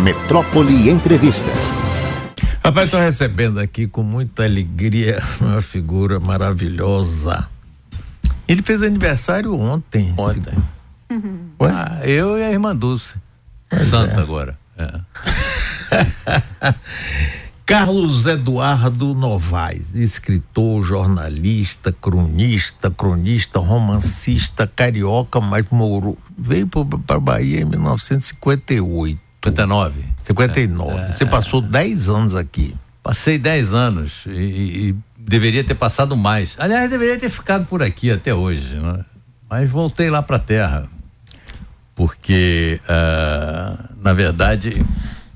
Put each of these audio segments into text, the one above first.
Metrópole Entrevista. Rapaz, estou recebendo aqui com muita alegria uma figura maravilhosa. Ele fez aniversário ontem. Ontem. Uhum. Ah, eu e a irmã Dulce. Santa é. agora. É. Carlos Eduardo Novaes, escritor, jornalista, cronista, cronista, romancista, carioca, mas morou, veio para a Bahia em 1958. 59. 59. É, Você passou 10 anos aqui. Passei 10 anos e, e, deveria ter passado mais. Aliás, deveria ter ficado por aqui até hoje, né? Mas voltei lá para a terra. Porque, uh, na verdade,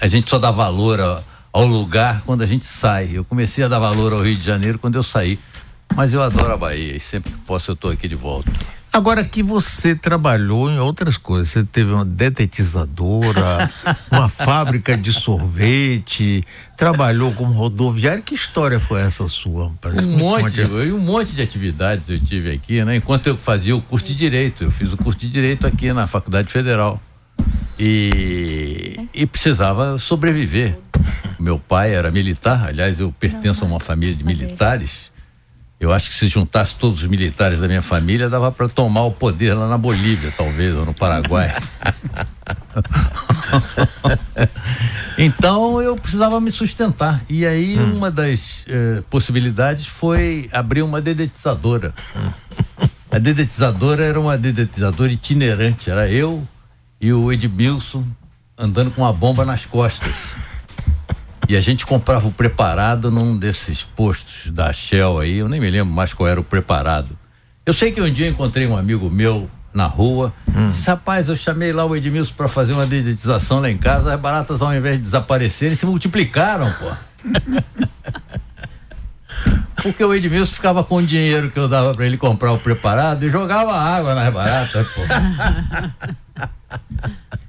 a gente só dá valor a, ao lugar quando a gente sai. Eu comecei a dar valor ao Rio de Janeiro quando eu saí. Mas eu adoro a Bahia e sempre que posso eu estou aqui de volta. Agora que você trabalhou em outras coisas, você teve uma detetizadora, uma fábrica de sorvete, trabalhou como rodoviário, que história foi essa sua? Rapaz? Um monte, um monte de atividades eu tive aqui, né? Enquanto eu fazia o curso de Direito, eu fiz o curso de Direito aqui na Faculdade Federal. E, e precisava sobreviver. Meu pai era militar, aliás, eu pertenço a uma família de militares. Eu acho que se juntasse todos os militares da minha família, dava para tomar o poder lá na Bolívia, talvez, ou no Paraguai. então eu precisava me sustentar. E aí hum. uma das eh, possibilidades foi abrir uma dedetizadora. A dedetizadora era uma dedetizadora itinerante. Era eu e o Edmilson andando com uma bomba nas costas. E a gente comprava o preparado num desses postos da Shell aí, eu nem me lembro mais qual era o preparado. Eu sei que um dia encontrei um amigo meu na rua, hum. disse, rapaz, eu chamei lá o Edmilson para fazer uma dedetização lá em casa, as baratas ao invés de desaparecerem se multiplicaram, pô. Porque o Edmilson ficava com o dinheiro que eu dava para ele comprar o preparado e jogava água nas baratas, pô.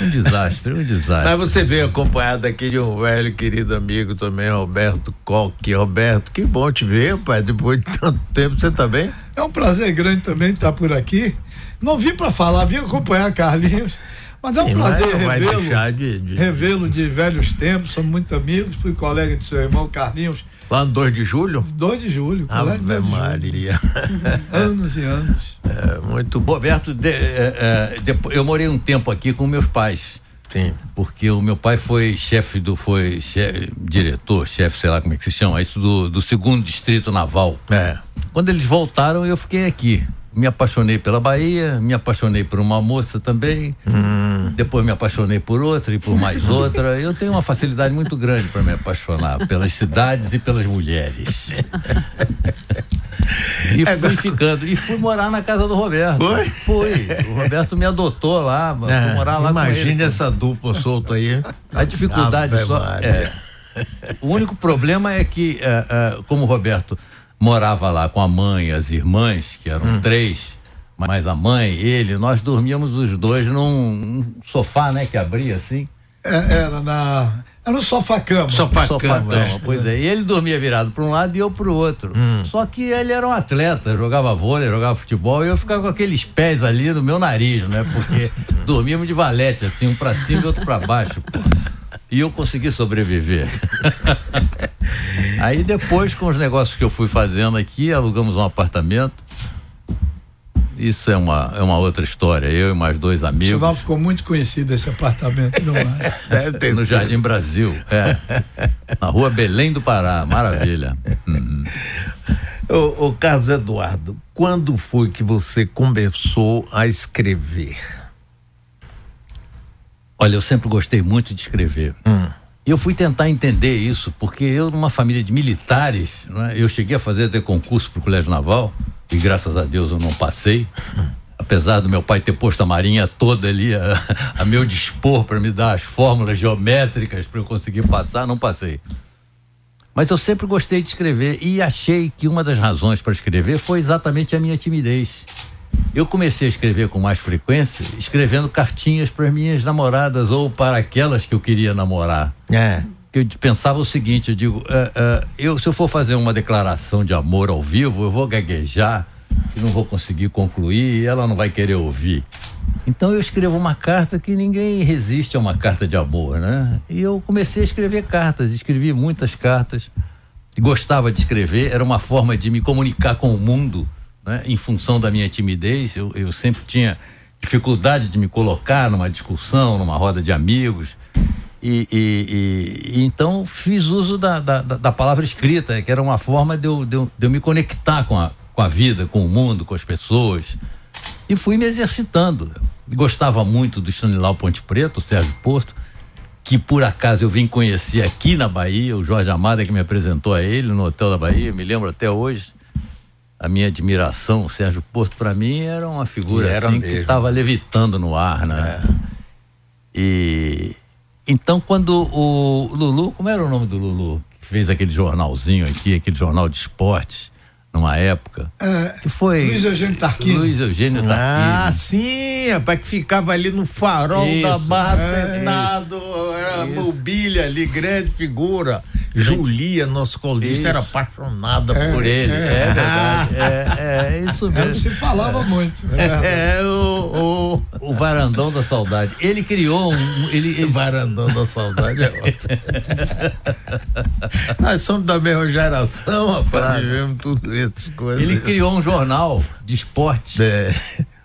Um desastre, um desastre. Mas você veio acompanhado aqui de um velho querido amigo também, Roberto Coque. Roberto, que bom te ver, pai. Depois de tanto tempo, você tá bem? É um prazer grande também estar por aqui. Não vim para falar, vim acompanhar Carlinhos. Mas é um Sim, prazer revê-lo. De, de... Revê-lo de velhos tempos, somos muito amigos. Fui colega de seu irmão Carlinhos. Lá no 2 de julho? 2 de julho, Ave de Maria. anos e anos. É, muito bom. Roberto, de, é, é, de, eu morei um tempo aqui com meus pais. Sim. Porque o meu pai foi chefe do. foi chefe, diretor, chefe, sei lá como é que se chama, isso do, do segundo distrito naval. É. Quando eles voltaram, eu fiquei aqui me apaixonei pela Bahia, me apaixonei por uma moça também, hum. depois me apaixonei por outra e por mais outra. Eu tenho uma facilidade muito grande para me apaixonar pelas cidades e pelas mulheres. e fui ficando, e fui morar na casa do Roberto. Foi? Fui. O Roberto me adotou lá, fui é, morar lá imagine com ele. essa dupla solta aí. A dificuldade só. É, o único problema é que, é, é, como o Roberto morava lá com a mãe, as irmãs, que eram hum. três, mais a mãe, ele, nós dormíamos os dois num, sofá, né, que abria assim. É, era na. Era um sofá-cama. Sofá-cama, é. pois é. E ele dormia virado para um lado e eu para o outro. Hum. Só que ele era um atleta, jogava vôlei, jogava futebol, e eu ficava com aqueles pés ali no meu nariz, né? Porque dormíamos de valete, assim, um para cima e outro para baixo, pô. E eu consegui sobreviver. Aí depois, com os negócios que eu fui fazendo aqui, alugamos um apartamento. Isso é uma, é uma outra história. Eu e mais dois amigos. Sinal ficou muito conhecido esse apartamento, não é? Deve ter no sido. Jardim Brasil. É. Na rua Belém do Pará. Maravilha. Uhum. Ô, ô, Carlos Eduardo, quando foi que você começou a escrever? Olha, eu sempre gostei muito de escrever. Hum. Eu fui tentar entender isso, porque eu, numa família de militares, é? eu cheguei a fazer até concurso para o Colégio Naval, e graças a Deus eu não passei. Apesar do meu pai ter posto a marinha toda ali a, a meu dispor para me dar as fórmulas geométricas para eu conseguir passar, não passei. Mas eu sempre gostei de escrever e achei que uma das razões para escrever foi exatamente a minha timidez. Eu comecei a escrever com mais frequência, escrevendo cartinhas para minhas namoradas ou para aquelas que eu queria namorar. É. Eu pensava o seguinte, eu digo, uh, uh, eu se eu for fazer uma declaração de amor ao vivo, eu vou gaguejar, não vou conseguir concluir e ela não vai querer ouvir. Então eu escrevo uma carta que ninguém resiste a uma carta de amor, né? E eu comecei a escrever cartas, escrevi muitas cartas, gostava de escrever, era uma forma de me comunicar com o mundo, né? Em função da minha timidez, eu, eu sempre tinha dificuldade de me colocar numa discussão, numa roda de amigos. E, e, e, então fiz uso da, da, da, palavra escrita, que era uma forma de eu, de eu, de eu me conectar com a, com a vida, com o mundo, com as pessoas. E fui me exercitando gostava muito do Stanilau Ponte Preto, o Sérgio Porto, que por acaso eu vim conhecer aqui na Bahia, o Jorge Amada que me apresentou a ele no Hotel da Bahia, me lembro até hoje. A minha admiração, o Sérgio Porto, para mim, era uma figura era assim, que estava levitando no ar, né? É. E então, quando o Lulu, como era o nome do Lulu? Que fez aquele jornalzinho aqui, aquele jornal de esportes numa época. É, que foi. Luiz Eugênio Tarquini. Luiz Eugênio Tarquini. Ah, sim, rapaz, que ficava ali no farol isso, da Barra é, sentado, era isso. mobília ali, grande figura. Julia, nosso colunista, isso. era apaixonada é, por ele. É, é verdade. É, é, isso mesmo. se falava muito. É, o, o, o Varandão da Saudade. Ele criou um. Ele, ele... Varandão da Saudade é ótimo. Nós somos da mesma geração, rapaz, claro. vivemos tudo isso essas coisas. Ele criou um jornal de esporte. É.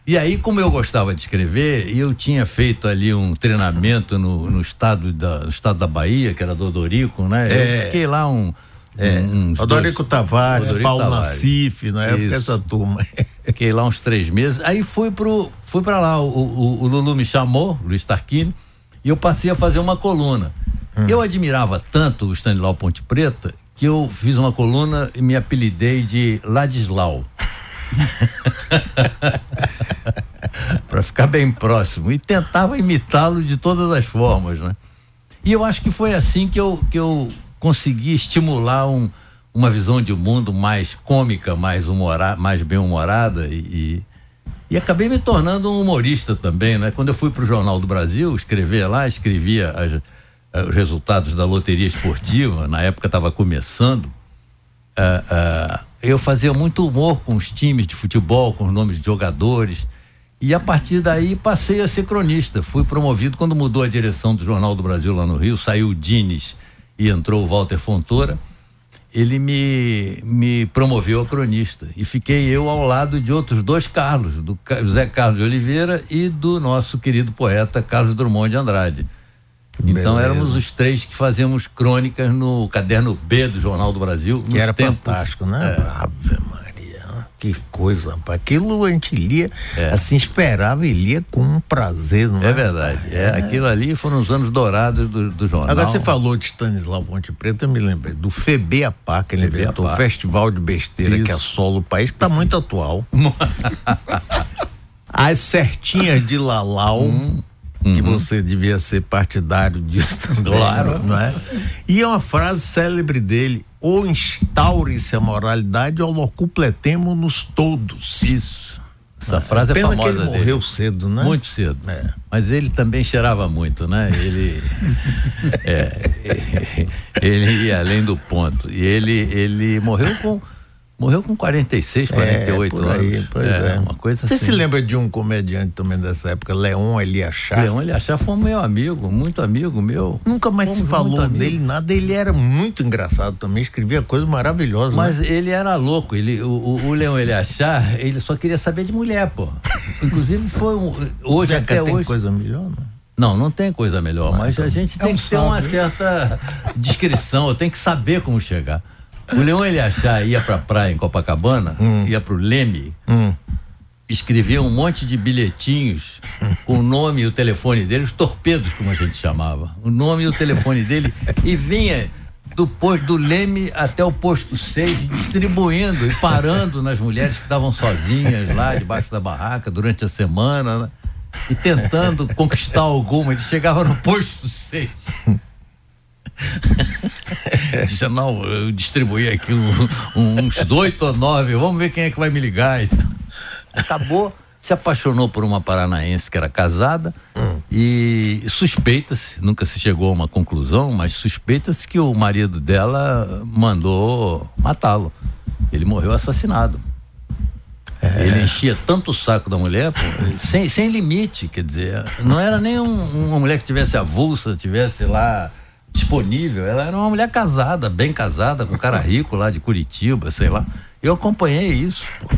E aí, como eu gostava de escrever, e eu tinha feito ali um treinamento no, no, estado, da, no estado da Bahia, que era do Odorico, né? É. Eu fiquei lá um. É. Um, Odorico Tavares, Odorico Paulo Tavares. Nassif, na época Isso. essa turma. Fiquei lá uns três meses. Aí fui pro, fui para lá. O, o, o, Lulu me chamou, Luiz Tarquini, e eu passei a fazer uma coluna. Hum. Eu admirava tanto o Stanilau Ponte Preta que eu fiz uma coluna e me apelidei de Ladislau. para ficar bem próximo e tentava imitá-lo de todas as formas, né? E eu acho que foi assim que eu, que eu consegui estimular um, uma visão de mundo mais cômica, mais humorada, mais bem humorada e, e, e, acabei me tornando um humorista também, né? Quando eu fui para o Jornal do Brasil escrever lá, escrevia as, eh, os resultados da loteria esportiva, na época estava começando, uh, uh, eu fazia muito humor com os times de futebol, com os nomes de jogadores. E a partir daí passei a ser cronista. Fui promovido quando mudou a direção do Jornal do Brasil lá no Rio, saiu o Dines e entrou o Walter Fontoura. Ele me, me promoveu a cronista. E fiquei eu ao lado de outros dois Carlos, do José Carlos de Oliveira e do nosso querido poeta Carlos Drummond de Andrade. Então Beleza. éramos os três que fazíamos crônicas no caderno B do Jornal do Brasil. Que era tempos, fantástico, né? É. Ave Maria, que coisa, rapaz. Aquilo a gente lia, é. assim, esperava e lia com um prazer, não é? É verdade. É. é. Aquilo ali foram os anos dourados do, do jornal. Agora você falou de Stanislau Ponte Preta, eu me lembrei do FEBEAPA, que ele inventou, o Festival de Besteira, Isso. que é solo o país, que está muito atual. As certinhas de Lalau. Hum que uhum. você devia ser partidário disso também. Claro. Não é? E é uma frase célebre dele: ou instaure-se a moralidade ou locupletemo-nos todos. Isso. Essa frase é, Pena famosa que ele dele. morreu cedo, né? Muito cedo. É. Mas ele também cheirava muito, né? Ele, é, ele ia além do ponto. E ele, ele morreu com Morreu com 46, 48 é, aí, anos. Pois é, é. Uma coisa Você assim. se lembra de um comediante também dessa época, Leon Eliachar? Leon Eliachar foi meu amigo, muito amigo meu. Nunca mais Fomos se falou dele nada. Ele era muito engraçado também, escrevia coisas maravilhosas. Mas né? ele era louco. Ele, o, o, o Leon Eliachar, ele só queria saber de mulher, pô. Inclusive foi um, hoje até tem hoje. coisa melhor, né? Não, não tem coisa melhor, mas, mas então, a gente tem é um que ter uma certa descrição, tem que saber como chegar. O Leão ele achar ia pra praia em Copacabana, hum. ia pro Leme, hum. escrevia um monte de bilhetinhos com o nome e o telefone dele, os torpedos, como a gente chamava. O nome e o telefone dele, e vinha do, do Leme até o posto 6, distribuindo e parando nas mulheres que estavam sozinhas lá debaixo da barraca durante a semana, né? e tentando conquistar alguma. Ele chegava no posto 6. Disse, não, eu distribuí aqui um, uns oito ou nove, vamos ver quem é que vai me ligar. Então, acabou, se apaixonou por uma paranaense que era casada hum. e suspeita-se, nunca se chegou a uma conclusão, mas suspeita-se que o marido dela mandou matá-lo. Ele morreu assassinado. É. Ele enchia tanto o saco da mulher, pô, sem, sem limite, quer dizer, não era nem um, uma mulher que tivesse avulsa, tivesse lá disponível, ela era uma mulher casada, bem casada, com um cara rico lá de Curitiba, sei lá. Eu acompanhei isso, pô.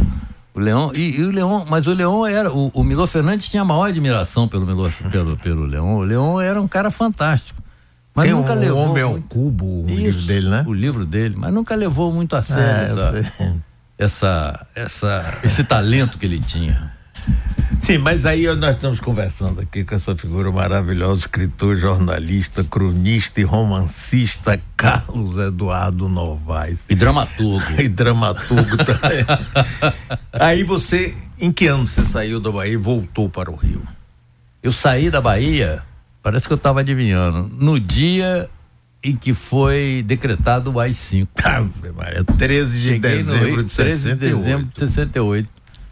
O Leão, e, e, o Leão, mas o Leão era, o, o Milô Fernandes tinha a maior admiração pelo pelo, pelo Leão. O Leão era um cara fantástico. Mas Tem nunca um levou. Homem ao muito... Cubo, o Isso, livro dele, né? O livro dele, mas nunca levou muito a sério é, essa, essa, essa, esse talento que ele tinha. Sim, mas aí nós estamos conversando aqui com essa figura maravilhosa, escritor, jornalista, cronista e romancista, Carlos Eduardo Novaes. E dramaturgo. e dramaturgo também. aí você, em que ano você saiu da Bahia e voltou para o Rio? Eu saí da Bahia, parece que eu estava adivinhando, no dia em que foi decretado o AI-5. Ave Maria, 13 de Cheguei dezembro Rio, de 13 de dezembro de 68.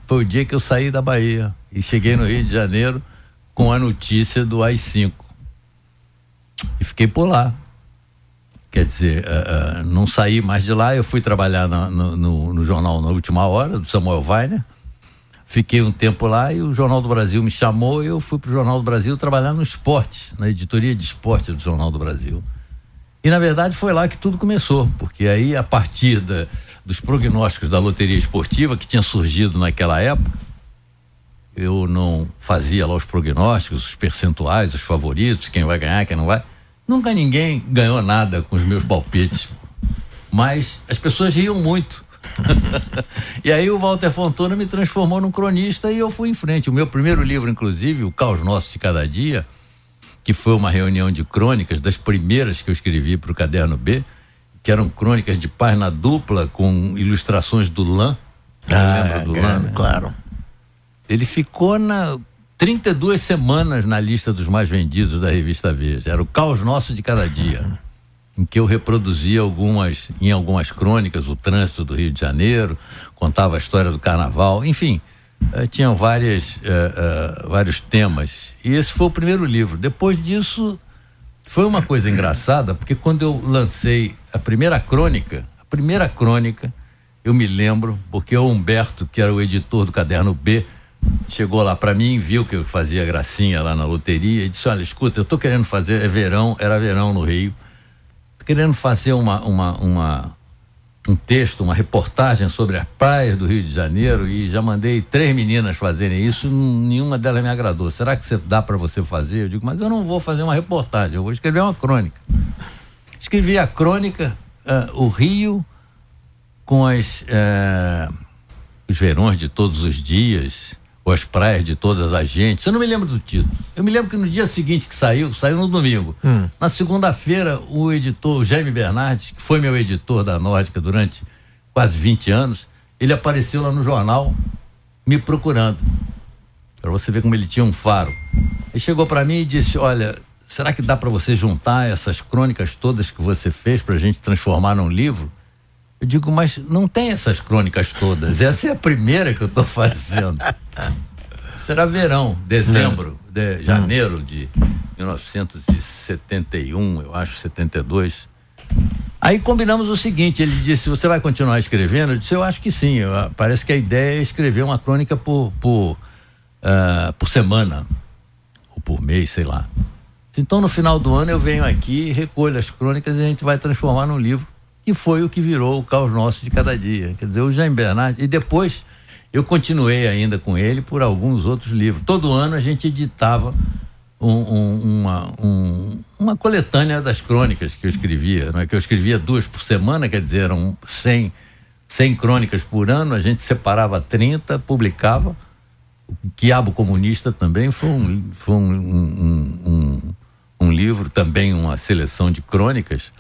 Foi o dia que eu saí da Bahia e cheguei no Rio de Janeiro com a notícia do AI-5. E fiquei por lá. Quer dizer, uh, uh, não saí mais de lá, eu fui trabalhar na, no, no, no, jornal na última hora, do Samuel Weiner. Fiquei um tempo lá e o Jornal do Brasil me chamou e eu fui para o Jornal do Brasil trabalhar no esporte, na editoria de esporte do Jornal do Brasil. E na verdade foi lá que tudo começou, porque aí a partir da, dos prognósticos da loteria esportiva que tinha surgido naquela época. Eu não fazia lá os prognósticos, os percentuais, os favoritos, quem vai ganhar, quem não vai. Nunca ninguém ganhou nada com os meus palpites. Mas as pessoas riam muito. e aí o Walter Fontana me transformou num cronista e eu fui em frente. O meu primeiro livro, inclusive, O Caos Nosso de Cada Dia, que foi uma reunião de crônicas, das primeiras que eu escrevi para o Caderno B, que eram crônicas de página dupla com ilustrações do Lan. Ah, lembra do é, Lan? Né? Claro. Ele ficou na 32 semanas na lista dos mais vendidos da revista Veja. Era o caos nosso de cada dia. Em que eu reproduzia algumas, em algumas crônicas, o trânsito do Rio de Janeiro, contava a história do carnaval, enfim, eh, tinham várias, eh, eh, vários temas. E esse foi o primeiro livro. Depois disso, foi uma coisa engraçada, porque quando eu lancei a primeira crônica, a primeira crônica, eu me lembro, porque o Humberto, que era o editor do caderno B, chegou lá para mim, viu que eu fazia gracinha lá na loteria e disse: Olha, escuta, eu tô querendo fazer, é verão, era verão no Rio, tô querendo fazer uma, uma, uma um texto, uma reportagem sobre as praias do Rio de Janeiro e já mandei três meninas fazerem isso, nenhuma delas me agradou. Será que dá para você fazer? Eu digo, mas eu não vou fazer uma reportagem, eu vou escrever uma crônica. Escrevi a crônica, uh, o Rio com as, uh, os verões de todos os dias, as praias de todas as gentes. Eu não me lembro do título. Eu me lembro que no dia seguinte que saiu, saiu no domingo. Hum. Na segunda-feira, o editor, o Jaime Bernardes, que foi meu editor da Nórdica durante quase 20 anos, ele apareceu lá no jornal me procurando. Para você ver como ele tinha um faro. Ele chegou para mim e disse: Olha, será que dá para você juntar essas crônicas todas que você fez para a gente transformar num livro? Eu digo, mas não tem essas crônicas todas. Essa é a primeira que eu estou fazendo. Será verão, dezembro, de janeiro de 1971, eu acho, 72. Aí combinamos o seguinte, ele disse, você vai continuar escrevendo? Eu disse, eu acho que sim. Eu, parece que a ideia é escrever uma crônica por, por, uh, por semana, ou por mês, sei lá. Então no final do ano eu venho aqui, recolho as crônicas e a gente vai transformar num livro que foi o que virou o caos nosso de cada dia. Quer dizer, o Jaime Bernard. E depois eu continuei ainda com ele por alguns outros livros. Todo ano a gente editava um, um, uma, um, uma coletânea das crônicas que eu escrevia, é? que eu escrevia duas por semana, quer dizer, eram 100, 100 crônicas por ano, a gente separava 30, publicava. O Quiabo Comunista também foi um, foi um, um livro, também uma seleção de crônicas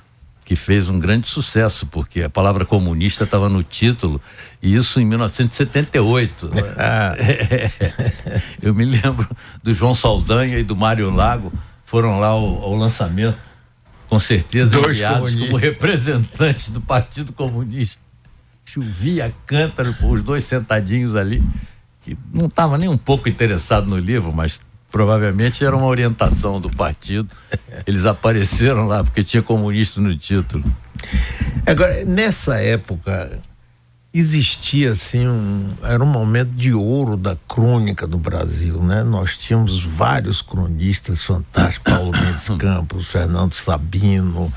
que fez um grande sucesso, porque a palavra comunista estava no título, e isso em 1978. Ah. Eu me lembro do João Saldanha e do Mário Lago, foram lá ao, ao lançamento, com certeza Dois enviados como representantes do Partido Comunista. Chovia cântaro, os dois sentadinhos ali, que não estava nem um pouco interessado no livro, mas provavelmente era uma orientação do partido. Eles apareceram lá porque tinha comunista no título. Agora, nessa época, existia assim um era um momento de ouro da crônica do Brasil, né? Nós tínhamos vários cronistas fantásticos, Paulo Mendes Campos, Fernando Sabino,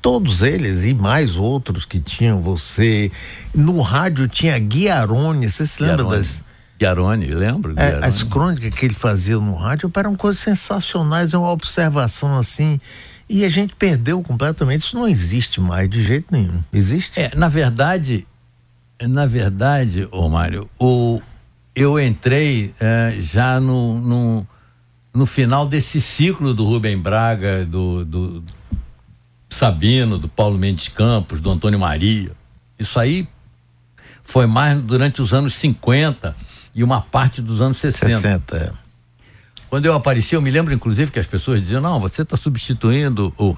todos eles e mais outros que tinham você. No rádio tinha Guiarone, você se lembra Guiarone. das Guiarone, lembro? É, as crônicas que ele fazia no rádio eram coisas sensacionais, é uma observação assim. E a gente perdeu completamente. Isso não existe mais de jeito nenhum. Existe? É, na verdade, na verdade, ô Mário, o, eu entrei é, já no, no, no, final desse ciclo do Rubem Braga, do, do Sabino, do Paulo Mendes Campos, do Antônio Maria. Isso aí foi mais durante os anos 50 e uma parte dos anos 60. 60 é. Quando eu apareci, eu me lembro inclusive que as pessoas diziam: não, você está substituindo o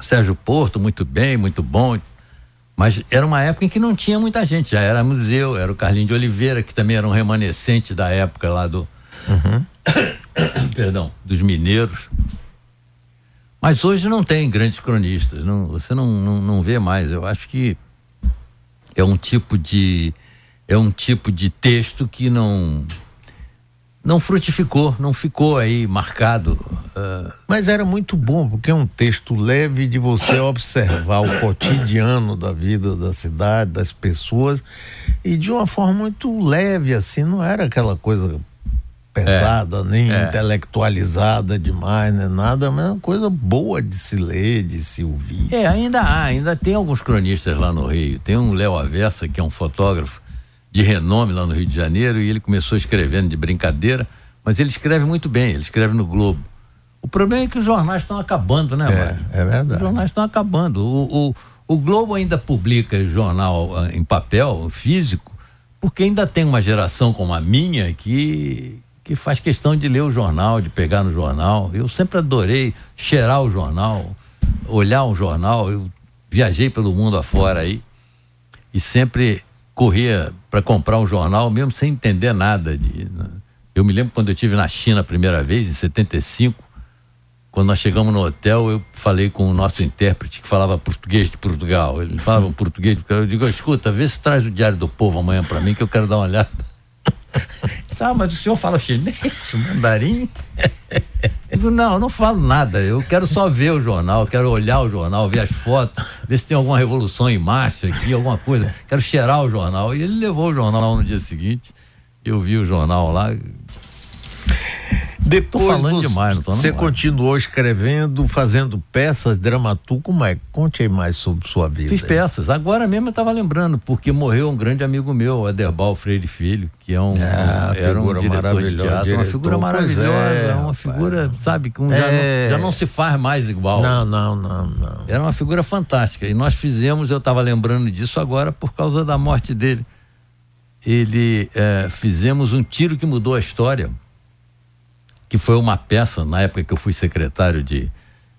Sérgio Porto, muito bem, muito bom. Mas era uma época em que não tinha muita gente, já era museu, era o Carlinho de Oliveira, que também era um remanescente da época lá do. Uhum. Perdão, dos mineiros. Mas hoje não tem grandes cronistas, não, você não, não, não vê mais. Eu acho que é um tipo de é um tipo de texto que não não frutificou, não ficou aí marcado. Uh... Mas era muito bom, porque é um texto leve de você observar o cotidiano da vida da cidade, das pessoas, e de uma forma muito leve, assim, não era aquela coisa pesada, é, nem é. intelectualizada demais, nem nada, mas é uma coisa boa de se ler, de se ouvir. É, ainda há, ainda tem alguns cronistas lá no Rio. Tem um Léo Avessa, que é um fotógrafo de renome lá no Rio de Janeiro e ele começou escrevendo de brincadeira, mas ele escreve muito bem, ele escreve no Globo. O problema é que os jornais estão acabando, né, Mário? É, é verdade. Os jornais estão acabando. O, o, o Globo ainda publica jornal ah, em papel, físico, porque ainda tem uma geração como a minha que, que faz questão de ler o jornal, de pegar no jornal. Eu sempre adorei cheirar o jornal, olhar o jornal. Eu viajei pelo mundo afora aí e sempre corria para comprar um jornal, mesmo sem entender nada. De, né? Eu me lembro quando eu tive na China a primeira vez, em 75, quando nós chegamos no hotel, eu falei com o nosso intérprete que falava português de Portugal. Ele falava português de Portugal. Eu digo, escuta, vê se traz o Diário do Povo amanhã para mim, que eu quero dar uma olhada. Ah, mas o senhor fala chinês, mandarim? Digo, não, eu não falo nada. Eu quero só ver o jornal, quero olhar o jornal, ver as fotos, ver se tem alguma revolução em marcha aqui, alguma coisa. Quero cheirar o jornal. E ele levou o jornal no dia seguinte. Eu vi o jornal lá, depois tô falando você, demais, não tô Você continuou escrevendo, fazendo peças, dramaturgo, como é? Conte aí mais sobre sua vida. Fiz peças. Agora mesmo eu estava lembrando, porque morreu um grande amigo meu, Aderbal Freire Filho, que é um, é, era um diretor de teatro, diretor, uma figura maravilhosa, é, uma figura, sabe, que um, é... já, não, já não se faz mais igual. Não, não, não, não. Era uma figura fantástica. E nós fizemos, eu estava lembrando disso agora por causa da morte dele. Ele é, fizemos um tiro que mudou a história que foi uma peça, na época que eu fui secretário de,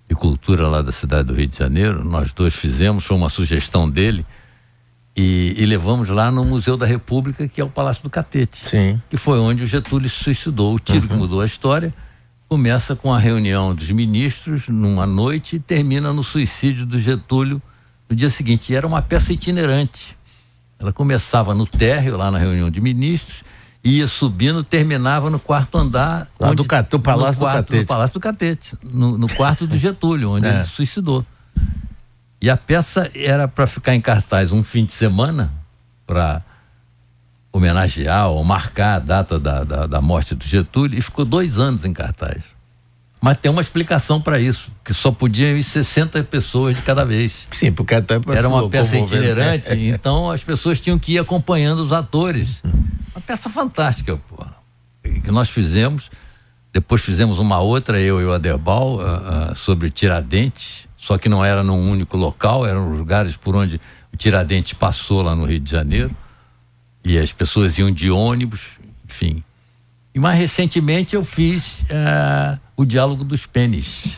de Cultura lá da cidade do Rio de Janeiro, nós dois fizemos, foi uma sugestão dele, e, e, levamos lá no Museu da República, que é o Palácio do Catete, Sim. que foi onde o Getúlio se suicidou. O tiro uhum. que mudou a história começa com a reunião dos ministros numa noite e termina no suicídio do Getúlio no dia seguinte. E era uma peça itinerante. Ela começava no térreo, lá na reunião de ministros, ia subindo, terminava no quarto andar. Lá onde, do, Palácio quarto, do Catete. No Palácio do Catete, no, no quarto do Getúlio, onde é. ele se suicidou. E a peça era para ficar em cartaz um fim de semana, para homenagear ou marcar a data da, da, da morte do Getúlio, e ficou dois anos em cartaz. Mas tem uma explicação para isso, que só podiam ir 60 pessoas de cada vez. Sim, porque até Era uma peça itinerante, então as pessoas tinham que ir acompanhando os atores. Uma peça fantástica, pô. Que nós fizemos. Depois fizemos uma outra, eu e o Aderbal, uh, uh, sobre Tiradentes, só que não era num único local, eram os lugares por onde o Tiradentes passou lá no Rio de Janeiro. E as pessoas iam de ônibus, enfim. E mais recentemente eu fiz uh, o Diálogo dos Pênis.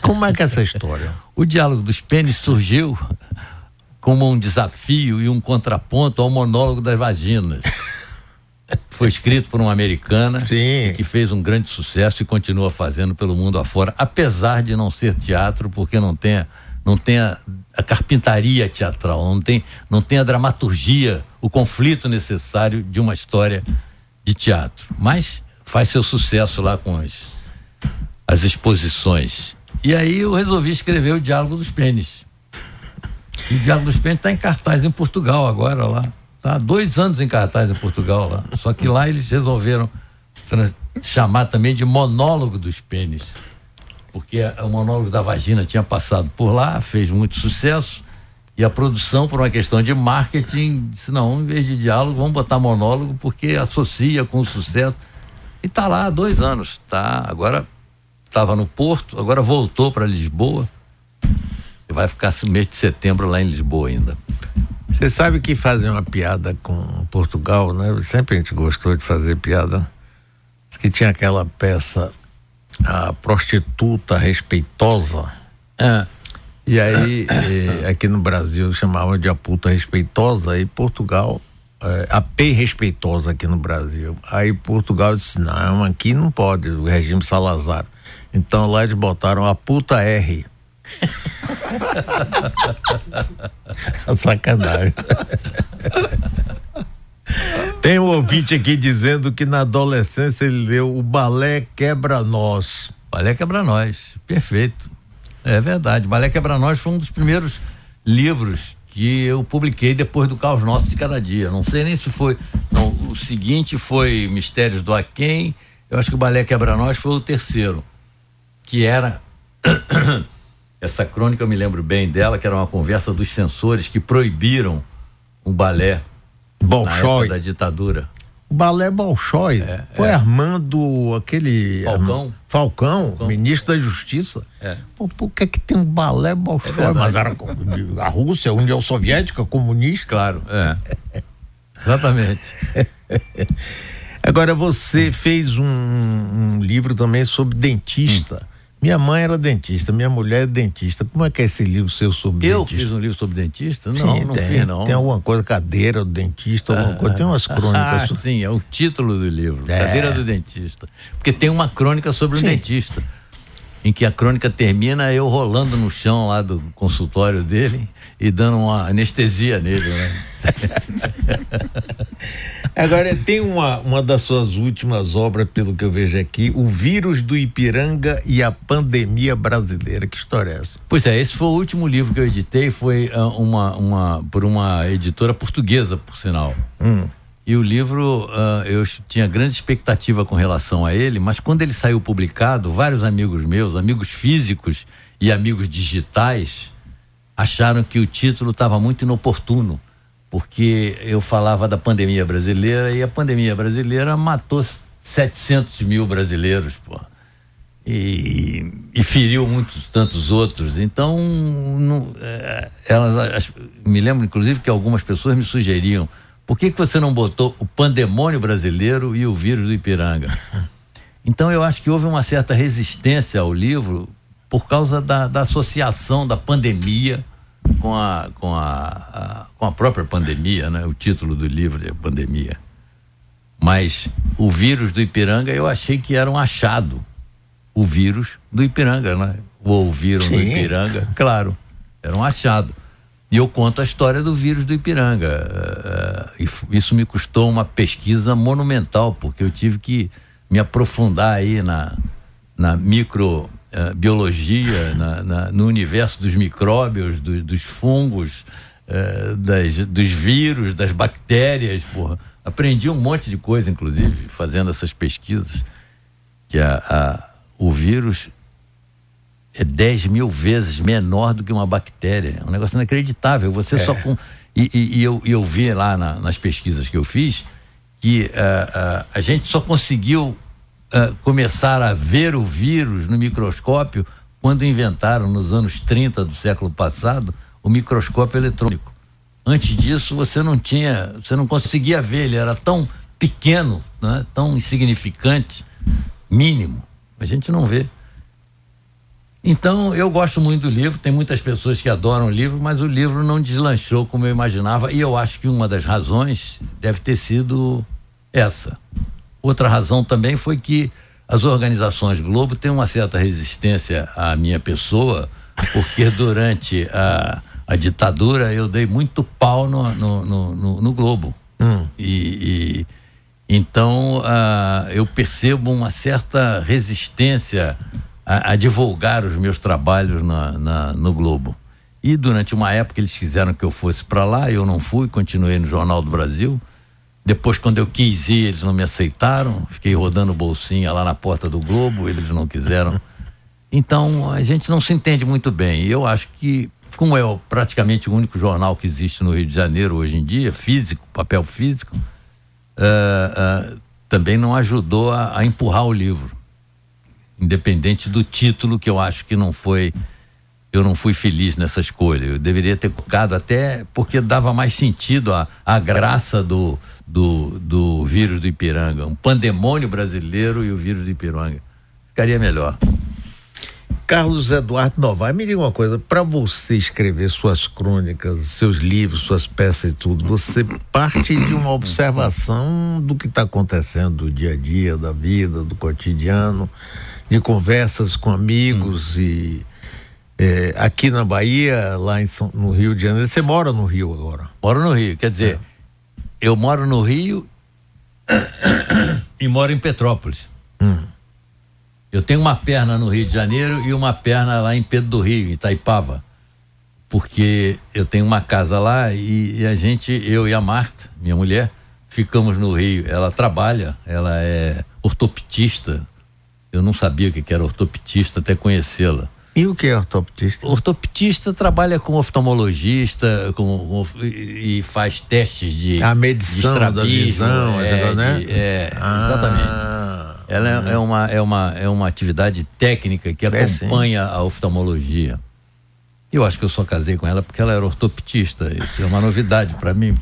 Como é que é essa história? o Diálogo dos Pênis surgiu como um desafio e um contraponto ao monólogo das vaginas. Foi escrito por uma americana que fez um grande sucesso e continua fazendo pelo mundo afora, apesar de não ser teatro, porque não tem não tem a, a, carpintaria teatral, não tem, não tem a dramaturgia, o conflito necessário de uma história de teatro. Mas faz seu sucesso lá com as, as exposições. E aí eu resolvi escrever o Diálogo dos Pênis. E o Diálogo dos Pênis está em cartaz em Portugal agora lá. Há dois anos em cartaz em Portugal lá. Só que lá eles resolveram chamar também de monólogo dos pênis. Porque o monólogo da vagina tinha passado por lá, fez muito sucesso. E a produção, por uma questão de marketing, disse: não, em vez de diálogo, vamos botar monólogo, porque associa com o sucesso. E está lá há dois anos. Tá, agora estava no Porto, agora voltou para Lisboa e vai ficar mês de setembro lá em Lisboa ainda. Você sabe que fazem uma piada com Portugal, né? Sempre a gente gostou de fazer piada. Que tinha aquela peça, a prostituta respeitosa. É. E aí, eh, aqui no Brasil chamavam de a puta respeitosa, e Portugal, eh, a P respeitosa aqui no Brasil. Aí Portugal disse: não, aqui não pode, o regime Salazar. Então lá eles botaram a puta R. Sacanagem. Tem um ouvinte aqui dizendo que na adolescência ele leu o Balé Quebra-Nós. Balé Quebra-Nós, perfeito. É verdade. Balé Quebra-Nós foi um dos primeiros livros que eu publiquei depois do Caos Nosso de Cada Dia. Não sei nem se foi. Não, o seguinte foi Mistérios do Aquém. Eu acho que o Balé Quebra-Nós foi o terceiro que era essa crônica eu me lembro bem dela, que era uma conversa dos censores que proibiram o balé Bolshoi. da ditadura. O balé Bolshoi é, foi é. armando aquele Falcão. Falcão, Falcão, ministro da Justiça. É. Pô, por que que tem um balé Bolshoi? É Mas era a Rússia, a União Soviética, comunista. Claro, é. Exatamente. Agora você fez um, um livro também sobre dentista. Hum. Minha mãe era dentista, minha mulher é dentista. Como é que é esse livro seu sobre eu dentista? Eu fiz um livro sobre dentista? Não, sim, não tem, fiz não. Tem alguma coisa, cadeira do dentista, alguma ah, coisa, tem umas crônicas. Ah, sim, é o título do livro, é. Cadeira do Dentista. Porque tem uma crônica sobre sim. o dentista, em que a crônica termina eu rolando no chão lá do consultório dele e dando uma anestesia nele, né? Agora, tem uma, uma das suas últimas obras, pelo que eu vejo aqui, O Vírus do Ipiranga e a Pandemia Brasileira. Que história é essa? Pois é, esse foi o último livro que eu editei, foi uh, uma, uma, por uma editora portuguesa, por sinal. Hum. E o livro, uh, eu tinha grande expectativa com relação a ele, mas quando ele saiu publicado, vários amigos meus, amigos físicos e amigos digitais, acharam que o título estava muito inoportuno porque eu falava da pandemia brasileira e a pandemia brasileira matou 700 mil brasileiros, pô. E, e feriu muitos tantos outros. Então, não, é, elas, me lembro inclusive que algumas pessoas me sugeriam: por que, que você não botou o pandemônio brasileiro e o vírus do Ipiranga? Então, eu acho que houve uma certa resistência ao livro por causa da, da associação da pandemia com a, com a, a, com a própria pandemia, né? O título do livro é Pandemia. Mas o vírus do Ipiranga eu achei que era um achado. O vírus do Ipiranga, né? O ouviram do Ipiranga, claro, era um achado. E eu conto a história do vírus do Ipiranga. Uh, isso me custou uma pesquisa monumental, porque eu tive que me aprofundar aí na, na micro uh, biologia, na, na, no universo dos micróbios, do, dos fungos, das, dos vírus, das bactérias, porra. Aprendi um monte de coisa, inclusive, fazendo essas pesquisas, que a, a o vírus é 10 mil vezes menor do que uma bactéria. É um negócio inacreditável. Você é. só com. E, e, e, eu, eu vi lá na, nas pesquisas que eu fiz que uh, uh, a gente só conseguiu uh, começar a ver o vírus no microscópio quando inventaram, nos anos 30 do século passado, o microscópio eletrônico. Antes disso, você não tinha, você não conseguia ver, ele era tão pequeno, né? tão insignificante, mínimo. A gente não vê. Então, eu gosto muito do livro, tem muitas pessoas que adoram o livro, mas o livro não deslanchou como eu imaginava, e eu acho que uma das razões deve ter sido essa. Outra razão também foi que as organizações Globo têm uma certa resistência à minha pessoa porque durante a, a ditadura eu dei muito pau no, no, no, no Globo. Hum. E, e, então uh, eu percebo uma certa resistência a, a divulgar os meus trabalhos na, na, no Globo. E durante uma época eles quiseram que eu fosse para lá, eu não fui, continuei no Jornal do Brasil. Depois, quando eu quis ir, eles não me aceitaram. Fiquei rodando bolsinha lá na porta do Globo, eles não quiseram. Então, a gente não se entende muito bem. Eu acho que, como é praticamente o único jornal que existe no Rio de Janeiro hoje em dia, físico, papel físico, uh, uh, também não ajudou a, a empurrar o livro. Independente do título, que eu acho que não foi eu não fui feliz nessa escolha. Eu deveria ter colocado até porque dava mais sentido a, a graça do, do, do vírus do Ipiranga. Um pandemônio brasileiro e o vírus do Ipiranga. Ficaria melhor. Carlos Eduardo Novaes, me diga uma coisa, para você escrever suas crônicas, seus livros, suas peças e tudo, você parte de uma observação do que está acontecendo do dia a dia, da vida, do cotidiano, de conversas com amigos hum. e é, aqui na Bahia, lá em São, no Rio de Janeiro. Você mora no Rio agora? Moro no Rio, quer dizer, é. eu moro no Rio e moro em Petrópolis. Hum. Eu tenho uma perna no Rio de Janeiro e uma perna lá em Pedro do Rio, em Itaipava. Porque eu tenho uma casa lá e, e a gente, eu e a Marta, minha mulher, ficamos no Rio. Ela trabalha, ela é ortoptista. Eu não sabia o que era ortoptista até conhecê-la. E o que é ortoptista? Ortoptista trabalha com oftalmologista com, com e faz testes de. A medição de da visão, é, né? De, é ah. exatamente. Ela é, é, uma, é, uma, é uma atividade técnica que é, acompanha a oftalmologia. Eu acho que eu só casei com ela porque ela era ortoptista. Isso é uma novidade para mim.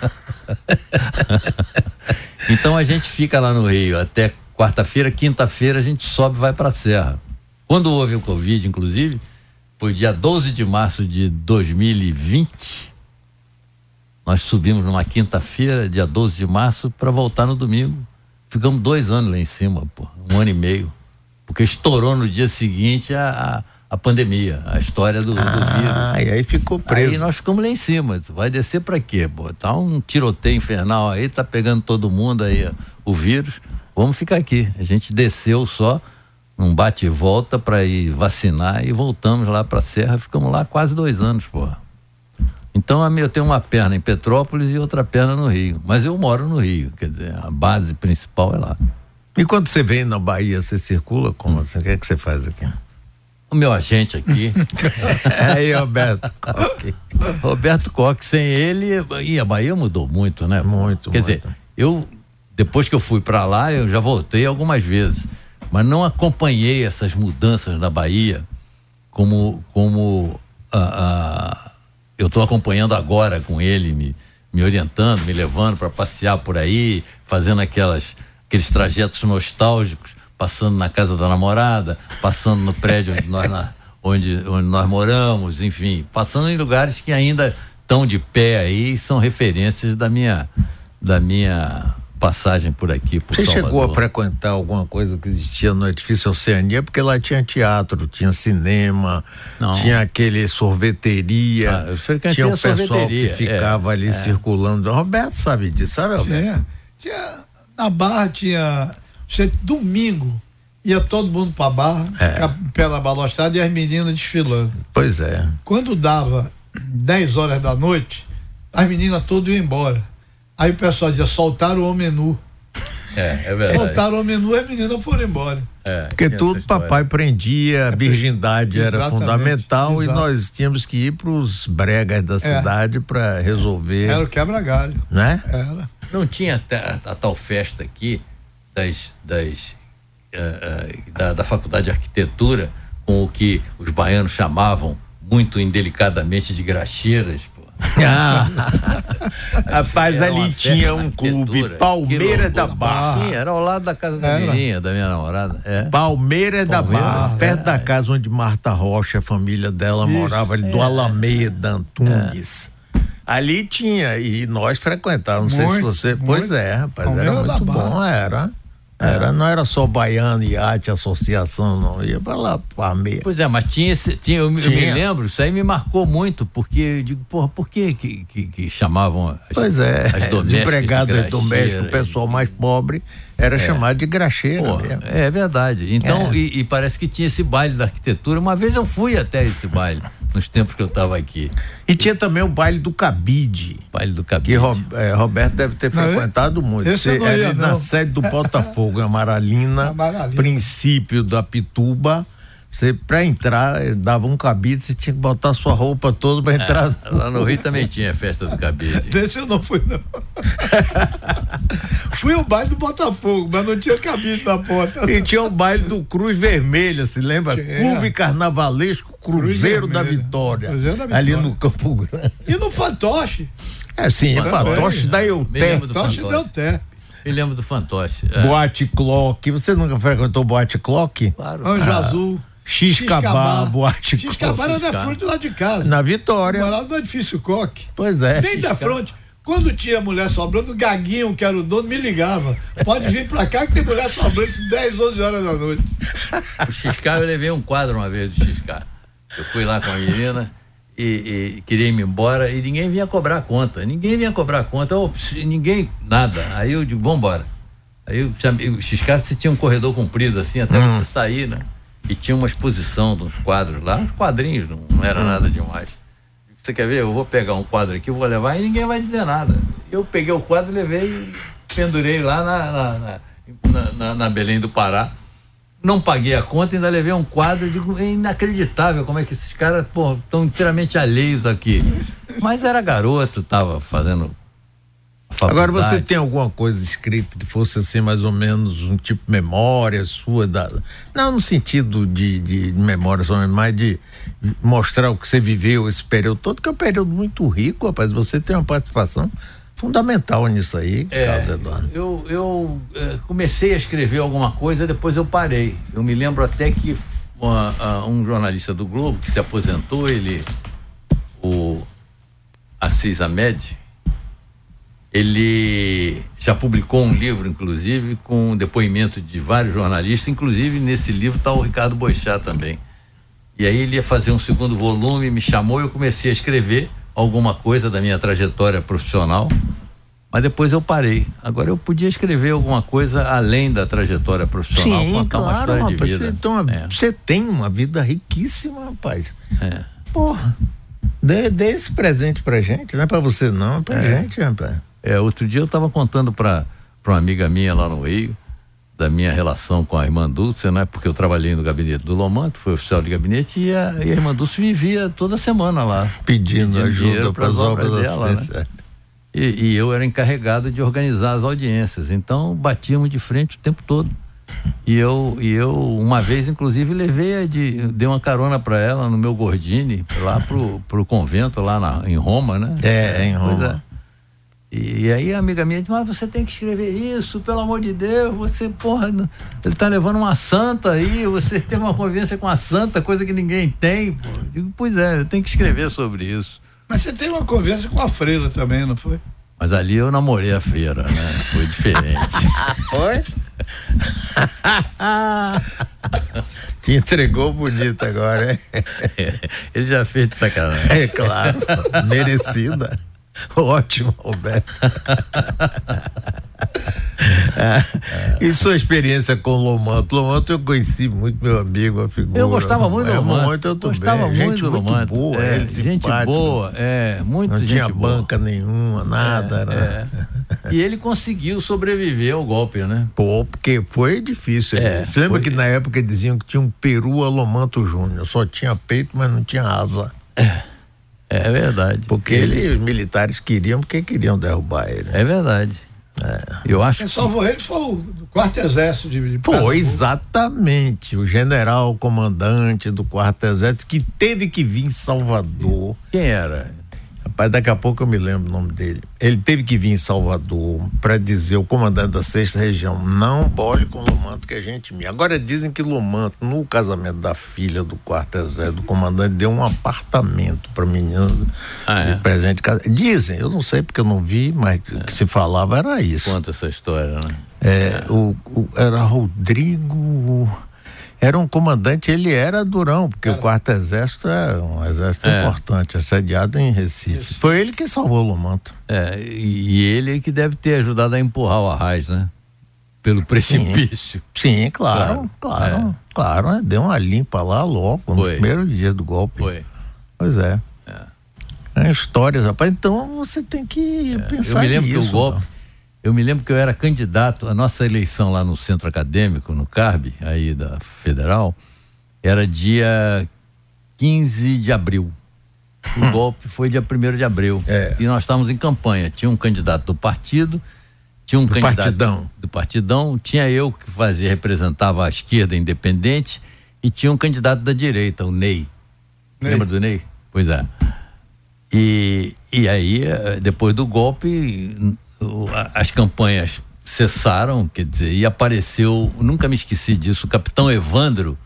então a gente fica lá no Rio até quarta-feira, quinta-feira a gente sobe e vai para a Serra. Quando houve o Covid, inclusive, foi dia 12 de março de 2020. Nós subimos numa quinta-feira, dia 12 de março, para voltar no domingo. Ficamos dois anos lá em cima, pô, um ano e meio. Porque estourou no dia seguinte a, a, a pandemia, a história do, ah, do vírus. Ah, e aí ficou preso. Aí nós ficamos lá em cima. Vai descer para quê? Pô? Tá um tiroteio infernal aí, tá pegando todo mundo aí, o vírus. Vamos ficar aqui. A gente desceu só um bate e volta para ir vacinar e voltamos lá para a Serra, ficamos lá quase dois anos, porra. Então eu tenho uma perna em Petrópolis e outra perna no Rio, mas eu moro no Rio, quer dizer, a base principal é lá. E quando você vem na Bahia, você circula como? O que é que você faz aqui? O meu agente aqui. é aí, Roberto Coque. Roberto Coque, sem ele, e a Bahia mudou muito, né? Muito, Quer muito. dizer, eu, depois que eu fui para lá, eu já voltei algumas vezes. Mas não acompanhei essas mudanças na Bahia como como eu estou acompanhando agora com ele me, me orientando, me levando para passear por aí, fazendo aquelas aqueles trajetos nostálgicos, passando na casa da namorada, passando no prédio onde nós na, onde, onde nós moramos, enfim, passando em lugares que ainda estão de pé aí, são referências da minha da minha passagem por aqui. Por Você Salvador. chegou a frequentar alguma coisa que existia no edifício Oceania? Porque lá tinha teatro, tinha cinema, Não. tinha aquele sorveteria. Ah, tinha o pessoal que ficava é, ali é. circulando. Roberto sabe disso, sabe, Roberto? Tinha, tinha, na barra tinha. Domingo ia todo mundo para barra, é. ficar pela balustrada e as meninas desfilando. Pois é. Quando dava 10 horas da noite, as meninas todas iam embora. Aí o pessoal dizia, soltaram o menu. É, é verdade. Soltaram o menu e a menina foram embora. É, Porque tudo papai prendia, a virgindade era fundamental exato. e nós tínhamos que ir para os bregas da é. cidade para resolver. Era o quebra-galho. Né? Era. Não tinha a, a, tal festa aqui das, das, uh, uh, da, da Faculdade de Arquitetura com o que os baianos chamavam muito indelicadamente de graxeiras, ah, rapaz, ali tinha um clube, Palmeiras da Barra. Sim, era ao lado da casa da menina, da minha namorada. É. Palmeiras da Barra, perto é. da casa onde Marta Rocha, a família dela, Isso, morava ali, é. do Alameda Antunes. É. Ali tinha, e nós frequentávamos, não sei se você. Pois muito. é, rapaz, Palmeiras era muito bom, era. Era, não era só Baiano, Iate, Associação, não. Ia para lá, para meia. Pois é, mas tinha, esse, tinha, eu, tinha. eu, me lembro, isso aí me marcou muito, porque eu digo, porra, por que que, que, que chamavam as, pois é, as domésticas? Empregadas domésticas, o pessoal mais pobre era é. chamado de graxeira Pô, mesmo. É verdade. Então, é. E, e, parece que tinha esse baile da arquitetura. Uma vez eu fui até esse baile, nos tempos que eu estava aqui. E tinha também o baile do cabide. Baile do cabide. Que é, Roberto deve ter não, frequentado muito. Esse Você, ia, na sede do Botafogo, Amaralina, Amaralina, princípio da Pituba. Você, pra entrar, dava um cabide, você tinha que botar sua roupa toda pra entrar. É, lá no Rio também tinha festa do cabide. Desse eu não fui, não. fui ao baile do Botafogo, mas não tinha cabide na porta. E tinha o baile do Cruz Vermelha, se lembra? Tinha. Clube Carnavalesco Cruzeiro da, Vitória, Cruzeiro da Vitória. Ali no Campo Grande. E no Fantoche. É, sim, é Fantoche da Euté. Fantoche da Euté. Me lembro do Fantoche. É. Boate Clock. Você nunca frequentou Boate Clock? Claro. Anjo ah. Azul. X-Cabá, boate X-Cabá era da frente lá de casa. Na Vitória. Morava no edifício Coque. Pois é. Nem da frente. Quando tinha mulher sobrando, o Gaguinho, que era o dono, me ligava. Pode vir pra cá que tem mulher sobrando 10, 11 horas da noite. O Xiscar, eu levei um quadro uma vez do Xiscar. Eu fui lá com a menina e, e, queria ir embora e ninguém vinha cobrar conta. Ninguém vinha cobrar conta. Ninguém, nada. Aí eu digo, vambora. Aí eu o Xiscar, você tinha um corredor comprido assim, até hum. você sair, né? E tinha uma exposição de uns quadros lá, uns quadrinhos, não, não era nada demais. Você quer ver? Eu vou pegar um quadro aqui, vou levar e ninguém vai dizer nada. Eu peguei o quadro, levei e pendurei lá na, na, na, na, na Belém do Pará. Não paguei a conta, ainda levei um quadro. Digo, é inacreditável como é que esses caras estão inteiramente alheios aqui. Mas era garoto, tava fazendo Agora você tem alguma coisa escrita que fosse assim mais ou menos um tipo de memória sua da não no sentido de, de memória só mas de mostrar o que você viveu esse período todo que é um período muito rico rapaz. Você tem uma participação fundamental nisso aí é, Carlos Eduardo. eu eu é, comecei a escrever alguma coisa depois eu parei. Eu me lembro até que uh, um jornalista do Globo que se aposentou ele o Assis Ahmed ele já publicou um livro, inclusive, com depoimento de vários jornalistas, inclusive nesse livro está o Ricardo Boixá também. E aí ele ia fazer um segundo volume, me chamou e eu comecei a escrever alguma coisa da minha trajetória profissional, mas depois eu parei. Agora eu podia escrever alguma coisa além da trajetória profissional, Sim, contar claro, uma história rapaz, de vida. Você, então, é. você tem uma vida riquíssima, rapaz. É. Porra. Dê, dê esse presente pra gente, não é pra você não, é pra é. gente, rapaz. É, outro dia eu estava contando para uma amiga minha lá no Rio, da minha relação com a irmã Dulce, né? Porque eu trabalhei no gabinete do Lomanto, fui oficial de gabinete e a, e a irmã Dulce vivia toda semana lá. Pedindo, pedindo ajuda para as obras, obras dela, né? E, e, eu era encarregado de organizar as audiências, então batíamos de frente o tempo todo. E eu, e eu uma vez, inclusive, levei de, dei uma carona para ela no meu Gordini, lá pro, pro convento lá na, em Roma, né? É, em Roma. E, aí a amiga minha disse, mas você tem que escrever isso, pelo amor de Deus, você, porra, ele tá levando uma santa aí, você tem uma convivência com a santa, coisa que ninguém tem, pô. Digo, pois é, eu tenho que escrever sobre isso. Mas você tem uma convivência com a freira também, não foi? Mas ali eu namorei a feira, né? Foi diferente. foi? Te entregou bonito agora, hein? Ele já fez de sacanagem. É claro, merecida. Ótimo, Roberto. é. E sua experiência com o Lomanto? Lomanto eu conheci muito, meu amigo, a figura. Eu gostava muito do Lomanto. Eu gostava bem. muito do Lomanto. Boa, é, gente boa, é, muito Não gente tinha banca nenhuma, nada. É, né? é. E ele conseguiu sobreviver ao golpe, né? Pô, porque foi difícil. É, Você lembra foi... que na época diziam que tinha um Peru Lomanto Júnior, só tinha peito, mas não tinha asa. É. É verdade. Porque ele, os militares queriam, porque queriam derrubar ele. É verdade. É. Eu acho Quem que... salvou ele foi o quarto exército de, de Foi, exatamente. O general comandante do quarto exército que teve que vir em Salvador. Quem era? Rapaz, daqui a pouco eu me lembro o nome dele. Ele teve que vir em Salvador para dizer o comandante da sexta região, não bole com Lomanto que a gente minha. Agora dizem que Lomanto, no casamento da filha do quarto exército, do comandante, deu um apartamento para menina ah, de é? presente. Dizem, eu não sei porque eu não vi, mas o que se falava era isso. Conta essa história, né? É, o, o, era Rodrigo. Era um comandante, ele era durão, porque o quarto exército é um exército é. importante, assediado em Recife. Isso. Foi ele que salvou o Lomanto. É, e ele que deve ter ajudado a empurrar o Arraiz, né? Pelo precipício. Sim, Sim claro, claro, claro. É. claro né? Deu uma limpa lá logo, no Foi. primeiro dia do golpe. Foi. Pois é. É, é histórias, rapaz. Então você tem que é. pensar nisso. Eu me lembro nisso, que o golpe. Eu me lembro que eu era candidato, a nossa eleição lá no centro acadêmico, no CARB, aí da Federal, era dia 15 de abril. O hum. golpe foi dia 1 de abril. É. E nós estávamos em campanha. Tinha um candidato do partido, tinha um do candidato partidão. do partidão, tinha eu que fazia, representava a esquerda independente, e tinha um candidato da direita, o Ney. Ney. Lembra do Ney? Pois é. E, e aí, eh, depois do golpe, as campanhas cessaram, quer dizer, e apareceu, nunca me esqueci disso, o capitão Evandro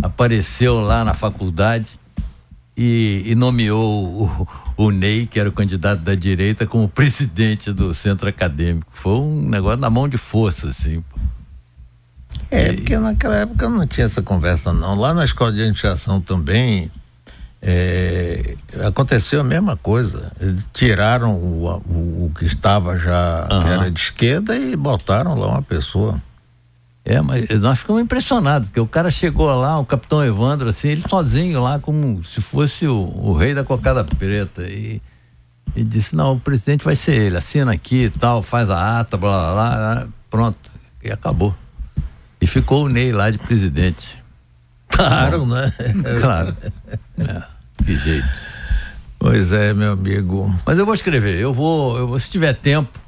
apareceu lá na faculdade e, e nomeou o, o, Ney, que era o candidato da direita, como presidente do centro acadêmico. Foi um negócio na mão de força, assim. É, e... porque naquela época não tinha essa conversa, não. Lá na escola de administração também é, aconteceu a mesma coisa. Eles tiraram o, o, o que estava já, uhum. que era de esquerda, e botaram lá uma pessoa. É, mas nós ficamos impressionados, porque o cara chegou lá, o capitão Evandro, assim, ele sozinho lá, como se fosse o, o rei da cocada preta. E, e disse: não, o presidente vai ser ele, assina aqui e tal, faz a ata, blá blá blá, pronto. E acabou. E ficou o Ney lá de presidente. Claro, né? Claro. É. Que jeito. Pois é, meu amigo. Mas eu vou escrever, eu vou, eu vou se tiver tempo,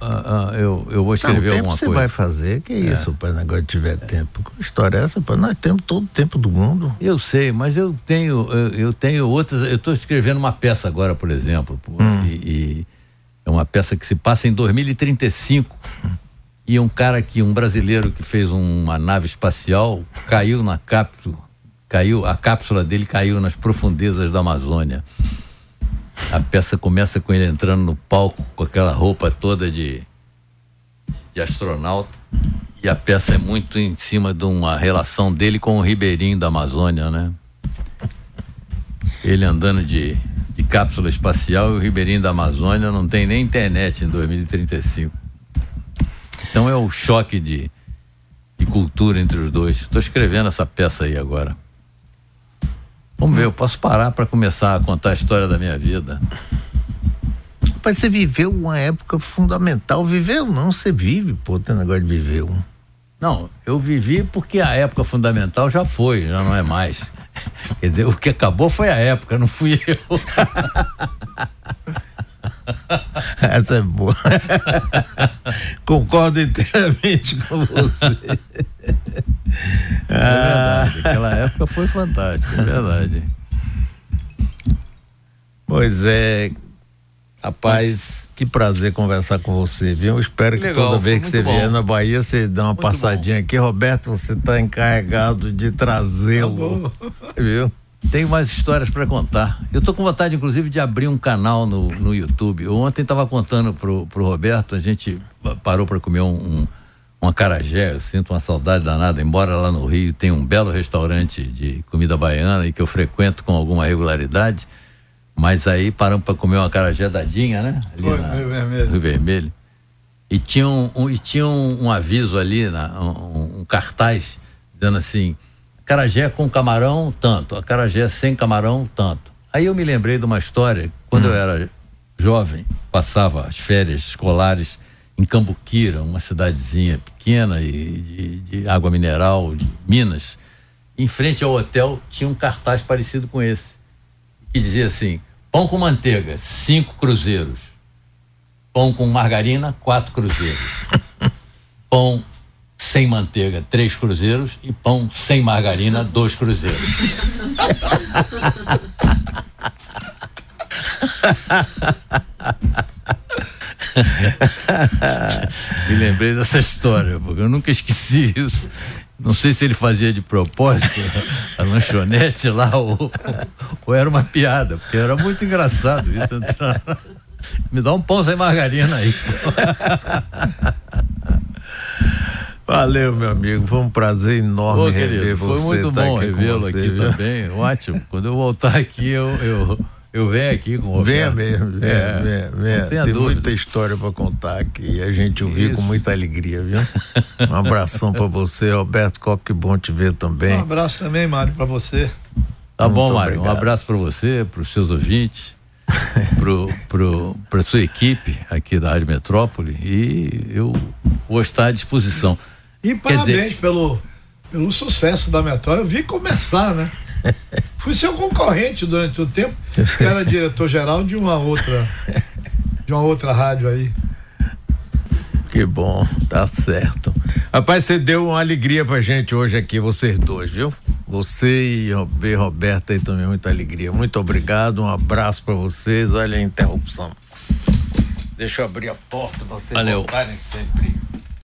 uh, uh, eu, eu vou escrever Não, alguma você coisa. vai fazer, que é. isso, pai, negócio tiver tempo. Que história é essa, pai? Nós temos todo o tempo do mundo. Eu sei, mas eu tenho, eu, eu tenho outras, eu estou escrevendo uma peça agora, por exemplo, hum. e, e, é uma peça que se passa em 2035. Hum. E um cara que, um brasileiro que fez uma nave espacial, caiu na cápsula caiu, a cápsula dele caiu nas profundezas da Amazônia. A peça começa com ele entrando no palco com aquela roupa toda de, de astronauta. E a peça é muito em cima de uma relação dele com o Ribeirinho da Amazônia, né? Ele andando de, de cápsula espacial e o Ribeirinho da Amazônia não tem nem internet em 2035. Então é o choque de, de cultura entre os dois. Estou escrevendo essa peça aí agora. Vamos ver, eu posso parar para começar a contar a história da minha vida. Mas você viveu uma época fundamental. Viveu não, você vive, pô, tem negócio de viver um. Não, eu vivi porque a época fundamental já foi, já não é mais. Quer dizer, o que acabou foi a época, não fui eu. Essa é boa. Concordo inteiramente com você. É verdade, aquela época foi fantástica, é verdade. Pois é, rapaz, que prazer conversar com você, viu? Eu espero que Legal, toda vez que você bom. vier na Bahia, você dê uma muito passadinha bom. aqui. Roberto, você está encarregado de trazê-lo, viu? Tenho mais histórias para contar. Eu tô com vontade, inclusive, de abrir um canal no, no YouTube. Eu ontem estava contando pro, pro Roberto, a gente parou para comer um, um, um acarajé. Eu sinto uma saudade danada, embora lá no Rio tenha um belo restaurante de comida baiana e que eu frequento com alguma regularidade. Mas aí paramos para comer uma acarajé dadinha, né? Ali Foi, na, Rio Vermelho. Rio Vermelho. E tinha um, um e tinha um, um aviso ali, na, um, um cartaz, dizendo assim Carajé com camarão, tanto. A carajé sem camarão, tanto. Aí eu me lembrei de uma história, quando hum. eu era jovem, passava as férias escolares em Cambuquira, uma cidadezinha pequena e de, de água mineral, de Minas. Em frente ao hotel tinha um cartaz parecido com esse, que dizia assim: pão com manteiga, cinco cruzeiros. Pão com margarina, quatro cruzeiros. Pão sem manteiga, três cruzeiros e pão sem margarina, dois cruzeiros. Me lembrei dessa história, porque eu nunca esqueci isso. Não sei se ele fazia de propósito a lanchonete lá ou, ou era uma piada, porque era muito engraçado isso. Me dá um pão sem margarina aí. Valeu, meu amigo. Foi um prazer enorme Ô, rever querido, você. Foi muito tá bom revê-lo aqui, aqui também. Ótimo. Quando eu voltar aqui, eu, eu, eu venho aqui com o Venha mesmo, venha, é, venha, venha. Tem dúvida. muita história para contar aqui e a gente ouvir com muita alegria, viu? Um abração para você, Roberto Coque, bom te ver também. Um abraço também, Mário, para você. Tá Muito bom, Mário. Um abraço para você, para os seus ouvintes, para a sua equipe aqui da Rádio Metrópole e eu vou estar à disposição. E parabéns dizer... pelo, pelo sucesso da Metrópole. Eu vi começar, né? Fui seu concorrente durante o tempo, era diretor-geral de uma outra de uma outra rádio aí. Que bom, tá certo. Rapaz, você deu uma alegria pra gente hoje aqui, vocês dois, viu? Você e Roberta aí também, muita alegria. Muito obrigado, um abraço para vocês. Olha a interrupção. Deixa eu abrir a porta pra vocês Valeu. voltarem sempre.